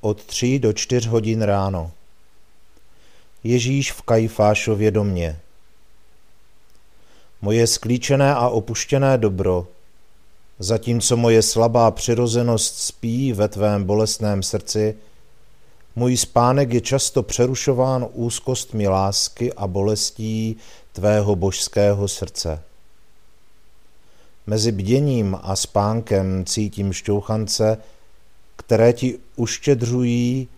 od tří do čtyř hodin ráno. Ježíš v Kajfášově domě. Moje sklíčené a opuštěné dobro, zatímco moje slabá přirozenost spí ve tvém bolestném srdci, můj spánek je často přerušován úzkostmi lásky a bolestí tvého božského srdce. Mezi bděním a spánkem cítím šťouchance, které ti uštědřují,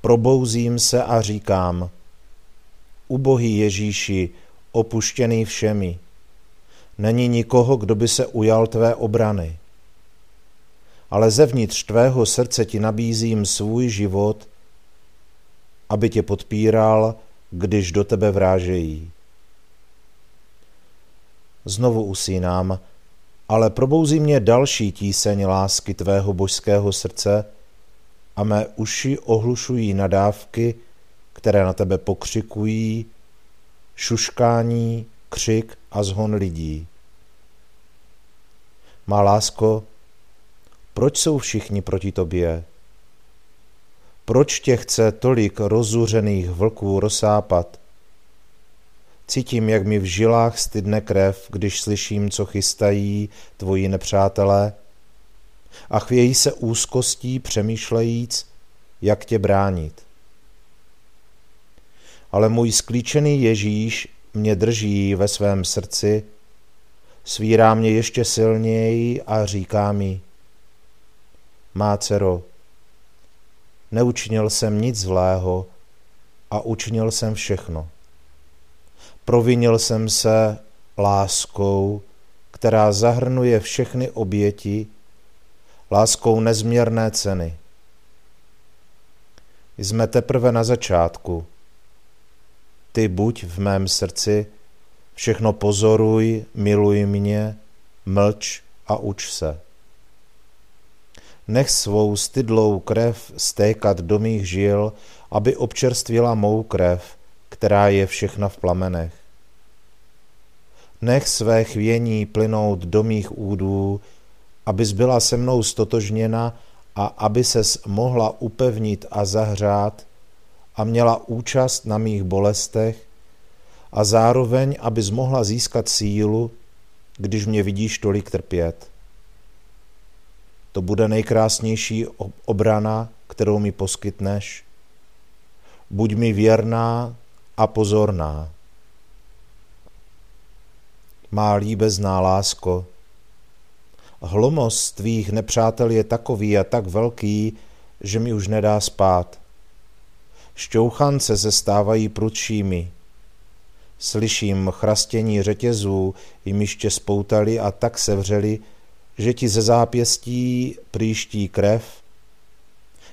probouzím se a říkám, ubohý Ježíši, opuštěný všemi, není nikoho, kdo by se ujal tvé obrany. Ale zevnitř tvého srdce ti nabízím svůj život, aby tě podpíral, když do tebe vrážejí. Znovu usínám, ale probouzí mě další tíseň lásky tvého božského srdce a mé uši ohlušují nadávky, které na tebe pokřikují, šuškání, křik a zhon lidí. Má lásko, proč jsou všichni proti tobě? Proč tě chce tolik rozuřených vlků rozsápat? Cítím, jak mi v žilách stydne krev, když slyším, co chystají tvoji nepřátelé a chvějí se úzkostí přemýšlejíc, jak tě bránit. Ale můj sklíčený Ježíš mě drží ve svém srdci, svírá mě ještě silněji a říká mi, má dcero, neučinil jsem nic zlého a učinil jsem všechno. Provinil jsem se láskou, která zahrnuje všechny oběti, láskou nezměrné ceny. Jsme teprve na začátku. Ty buď v mém srdci, všechno pozoruj, miluj mě, mlč a uč se. Nech svou stydlou krev stékat do mých žil, aby občerstvila mou krev, která je všechna v plamenech. Nech své chvění plynout do mých údů, abys byla se mnou stotožněna a aby ses mohla upevnit a zahřát a měla účast na mých bolestech a zároveň, abys mohla získat sílu, když mě vidíš tolik trpět. To bude nejkrásnější obrana, kterou mi poskytneš. Buď mi věrná a pozorná. Má líbezná lásko, Hlomos tvých nepřátel je takový a tak velký, že mi už nedá spát. Šťouchance se stávají prudšími. Slyším chrastění řetězů, jimiště spoutali a tak sevřeli, že ti ze zápěstí příští krev,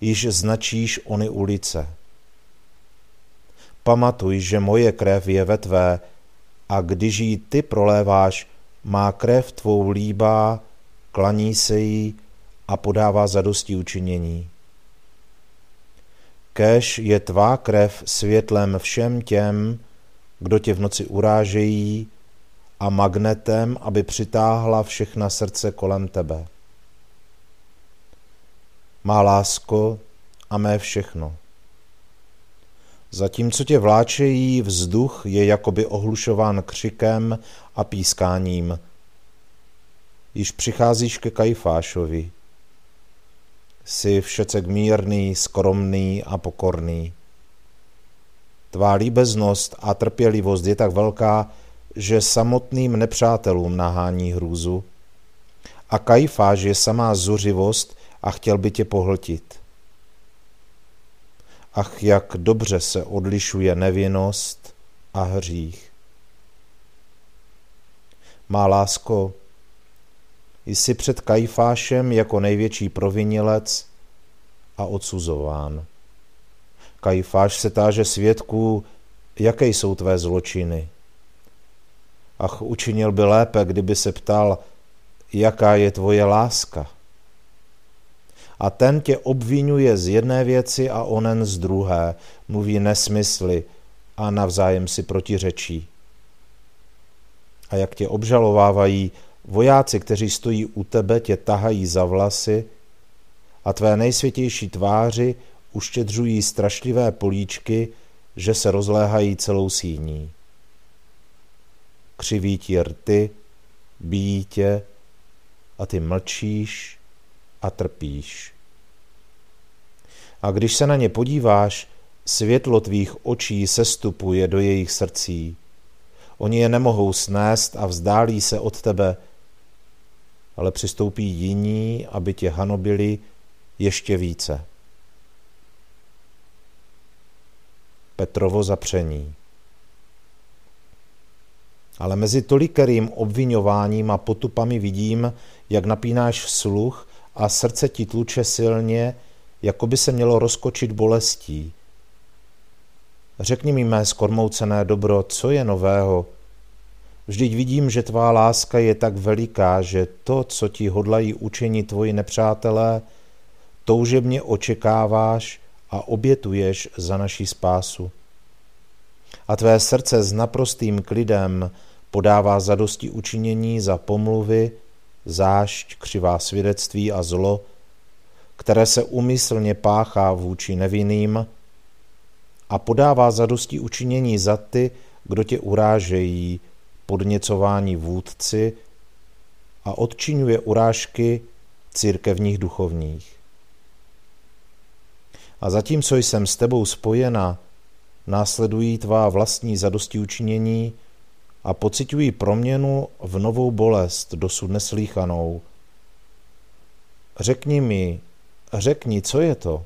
již značíš ony ulice. Pamatuj, že moje krev je ve tvé a když ji ty proléváš, má krev tvou líbá klaní se jí a podává zadosti učinění. Kéž je tvá krev světlem všem těm, kdo tě v noci urážejí a magnetem, aby přitáhla všechna srdce kolem tebe. Má lásko a mé všechno. Zatímco tě vláčejí, vzduch je jakoby ohlušován křikem a pískáním, již přicházíš ke Kajfášovi. Jsi všecek mírný, skromný a pokorný. Tvá líbeznost a trpělivost je tak velká, že samotným nepřátelům nahání hrůzu. A Kajfáš je samá zuřivost a chtěl by tě pohltit. Ach, jak dobře se odlišuje nevinnost a hřích. Má lásko, jsi před Kajfášem jako největší provinilec a odsuzován. Kajfáš se táže svědků, jaké jsou tvé zločiny. Ach, učinil by lépe, kdyby se ptal, jaká je tvoje láska. A ten tě obvinuje z jedné věci a onen z druhé, mluví nesmysly a navzájem si protiřečí. A jak tě obžalovávají, Vojáci, kteří stojí u tebe, tě tahají za vlasy a tvé nejsvětější tváři uštědřují strašlivé políčky, že se rozléhají celou síní. Křiví ti rty, bíjí tě a ty mlčíš a trpíš. A když se na ně podíváš, světlo tvých očí sestupuje do jejich srdcí. Oni je nemohou snést a vzdálí se od tebe, ale přistoupí jiní, aby tě hanobili ještě více. Petrovo zapření. Ale mezi tolikerým obvinováním a potupami vidím, jak napínáš sluch a srdce ti tluče silně, jako by se mělo rozkočit bolestí. Řekni mi, mé skormoucené dobro, co je nového, Vždyť vidím, že tvá láska je tak veliká, že to, co ti hodlají učinit tvoji nepřátelé, toužebně očekáváš a obětuješ za naši spásu. A tvé srdce s naprostým klidem podává zadosti učinění za pomluvy, zášť, křivá svědectví a zlo, které se umyslně páchá vůči nevinným a podává zadosti učinění za ty, kdo tě urážejí, podněcování vůdci a odčiňuje urážky církevních duchovních. A zatímco jsem s tebou spojena, následují tvá vlastní zadosti učinění a pocitují proměnu v novou bolest, dosud neslíchanou. Řekni mi, řekni, co je to?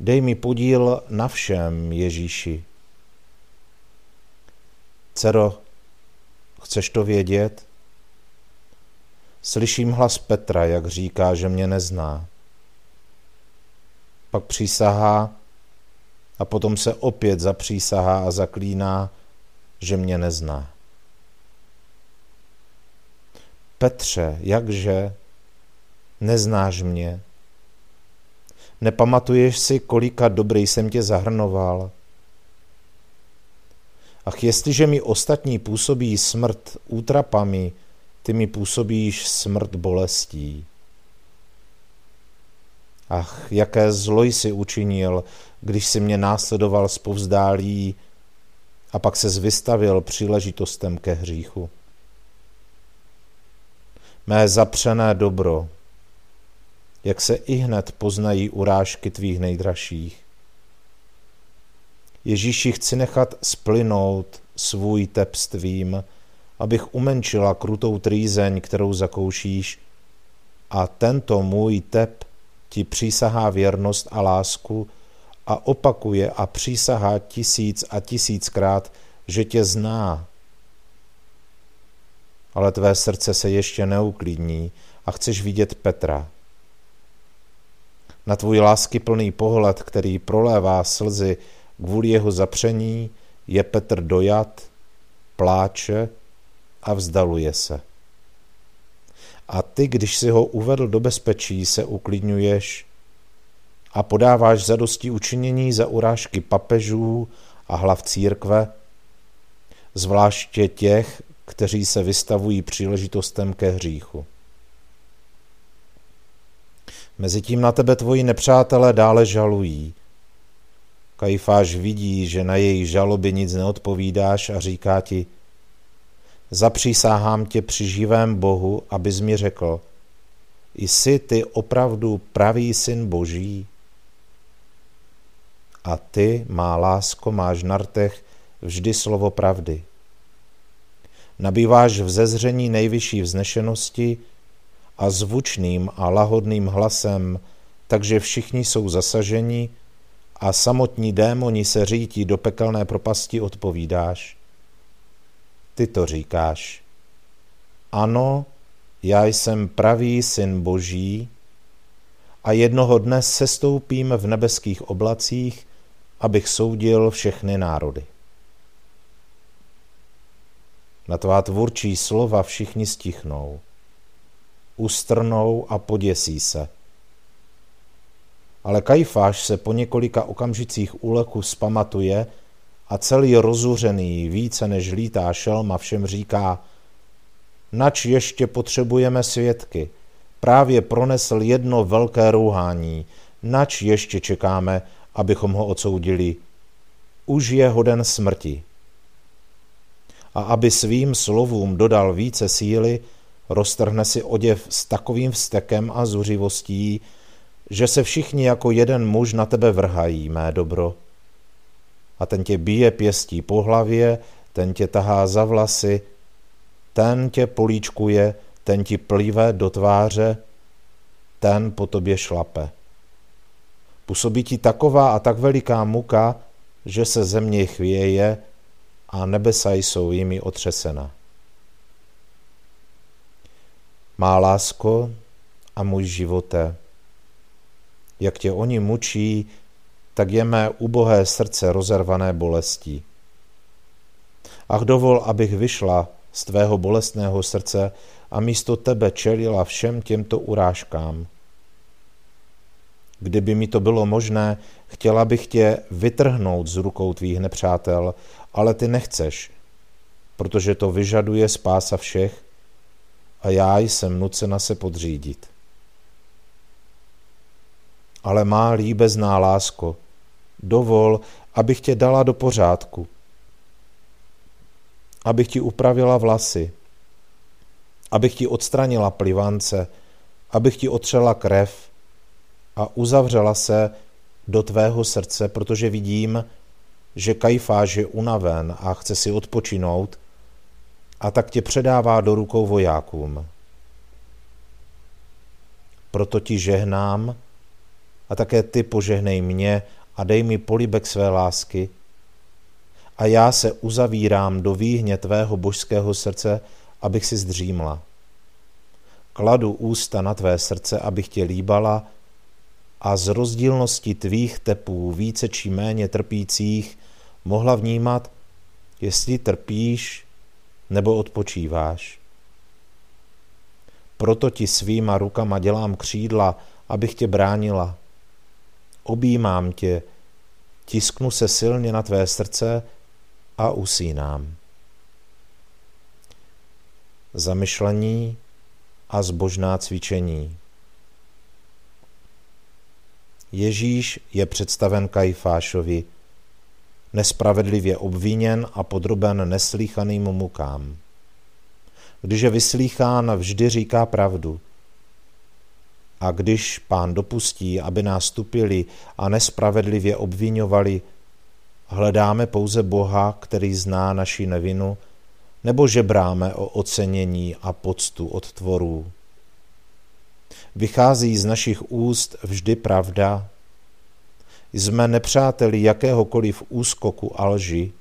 Dej mi podíl na všem, Ježíši. Cero, Chceš to vědět? Slyším hlas Petra, jak říká, že mě nezná. Pak přísahá a potom se opět zapřísahá a zaklíná, že mě nezná. Petře, jakže? Neznáš mě? Nepamatuješ si, kolika dobrý jsem tě zahrnoval? Ach, jestliže mi ostatní působí smrt útrapami, ty mi působíš smrt bolestí. Ach, jaké zlo jsi učinil, když si mě následoval z povzdálí a pak se zvystavil příležitostem ke hříchu. Mé zapřené dobro, jak se i hned poznají urážky tvých nejdražších. Ježíši, chci nechat splynout svůj tepstvím, abych umenčila krutou trýzeň, kterou zakoušíš, a tento můj tep ti přísahá věrnost a lásku a opakuje a přísahá tisíc a tisíckrát, že tě zná. Ale tvé srdce se ještě neuklidní a chceš vidět Petra. Na tvůj láskyplný pohled, který prolévá slzy kvůli jeho zapření, je Petr dojat, pláče a vzdaluje se. A ty, když si ho uvedl do bezpečí, se uklidňuješ a podáváš zadosti učinění za urážky papežů a hlav církve, zvláště těch, kteří se vystavují příležitostem ke hříchu. Mezitím na tebe tvoji nepřátelé dále žalují. Kajfáš vidí, že na jejich žaloby nic neodpovídáš a říká ti, zapřísáhám tě při živém Bohu, abys mi řekl, jsi ty opravdu pravý syn Boží? A ty, má lásko, máš na rtech vždy slovo pravdy. Nabýváš v zezření nejvyšší vznešenosti a zvučným a lahodným hlasem, takže všichni jsou zasaženi a samotní démoni se řítí do pekelné propasti odpovídáš. Ty to říkáš. Ano, já jsem pravý syn Boží a jednoho dne sestoupím v nebeských oblacích, abych soudil všechny národy. Na tvá tvůrčí slova všichni stichnou, ustrnou a poděsí se. Ale Kajfáš se po několika okamžicích úleku spamatuje a celý rozuřený, více než lítá šelma všem říká, nač ještě potřebujeme svědky, právě pronesl jedno velké rouhání, nač ještě čekáme, abychom ho odsoudili. Už je hoden smrti. A aby svým slovům dodal více síly, roztrhne si oděv s takovým vztekem a zuřivostí, že se všichni jako jeden muž na tebe vrhají, mé dobro. A ten tě bije pěstí po hlavě, ten tě tahá za vlasy, ten tě políčkuje, ten ti plive do tváře, ten po tobě šlape. Působí ti taková a tak veliká muka, že se země chvěje a nebesa jsou jimi otřesena. Má lásko a můj živote, jak tě oni mučí, tak je mé ubohé srdce rozervané bolestí. Ach dovol, abych vyšla z tvého bolestného srdce a místo tebe čelila všem těmto urážkám. Kdyby mi to bylo možné, chtěla bych tě vytrhnout z rukou tvých nepřátel, ale ty nechceš, protože to vyžaduje spása všech a já jsem nucena se podřídit. Ale má líbezná lásko, dovol, abych tě dala do pořádku, abych ti upravila vlasy, abych ti odstranila plivance, abych ti otřela krev, a uzavřela se do tvého srdce, protože vidím, že Kajfáš je unaven a chce si odpočinout a tak tě předává do rukou vojákům. Proto ti žehnám a také ty požehnej mě a dej mi polibek své lásky a já se uzavírám do výhně tvého božského srdce, abych si zdřímla. Kladu ústa na tvé srdce, abych tě líbala a z rozdílnosti tvých tepů více či méně trpících mohla vnímat, jestli trpíš nebo odpočíváš. Proto ti svýma rukama dělám křídla, abych tě bránila. Objímám tě, tisknu se silně na tvé srdce a usínám. Zamyšlení a zbožná cvičení. Ježíš je představen Kajfášovi. nespravedlivě obviněn a podroben neslíchaným mukám. Když je vyslýchán, vždy říká pravdu. A když pán dopustí, aby nás tupili a nespravedlivě obvinovali, hledáme pouze Boha, který zná naši nevinu, nebo žebráme o ocenění a poctu od tvorů. Vychází z našich úst vždy pravda? Jsme nepřáteli jakéhokoliv úskoku a lži?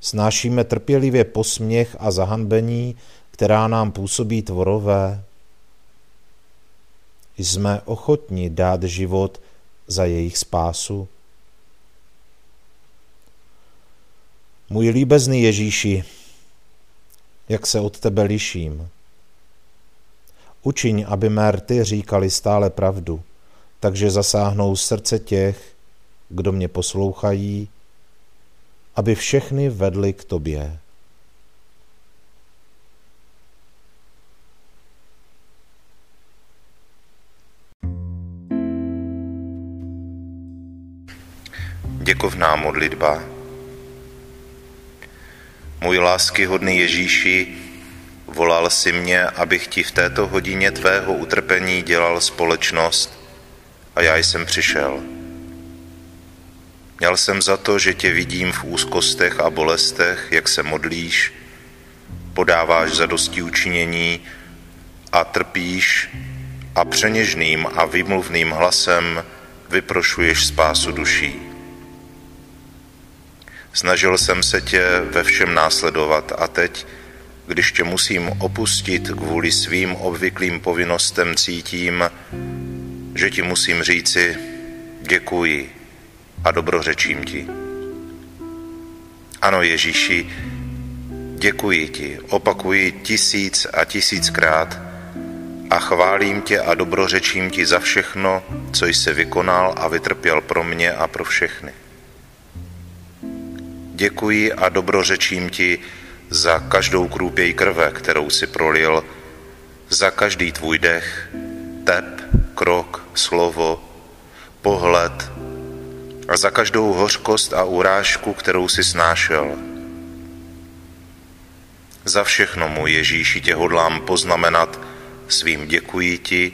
Snášíme trpělivě posměch a zahanbení, která nám působí tvorové? Jsme ochotni dát život za jejich spásu? Můj líbezný Ježíši, jak se od tebe liším. Učiň, aby mé rty říkali stále pravdu, takže zasáhnou srdce těch, kdo mě poslouchají, aby všechny vedly k tobě. Děkovná modlitba. Můj láskyhodný Ježíši, volal si mě, abych ti v této hodině tvého utrpení dělal společnost a já jsem přišel. Měl jsem za to, že tě vidím v úzkostech a bolestech, jak se modlíš, podáváš za dosti učinění a trpíš a přeněžným a vymluvným hlasem vyprošuješ spásu duší. Snažil jsem se tě ve všem následovat a teď, když tě musím opustit kvůli svým obvyklým povinnostem, cítím, že ti musím říci děkuji a dobrořečím ti. Ano, Ježíši, děkuji ti, opakuji tisíc a tisíckrát a chválím tě a dobrořečím ti za všechno, co jsi vykonal a vytrpěl pro mě a pro všechny. Děkuji a dobrořečím ti za každou krůpěj krve, kterou si prolil, za každý tvůj dech, tep, krok, slovo, pohled, a za každou hořkost a urážku, kterou si snášel. Za všechno, můj Ježíši, tě hodlám poznamenat svým děkuji ti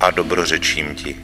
a dobrořečím ti.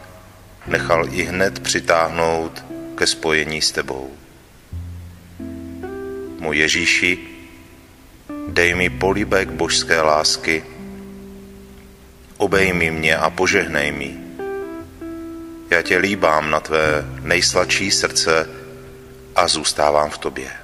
nechal i hned přitáhnout ke spojení s tebou. Můj Ježíši, dej mi políbek božské lásky, obejmi mě a požehnej mi. Já tě líbám na tvé nejsladší srdce a zůstávám v tobě.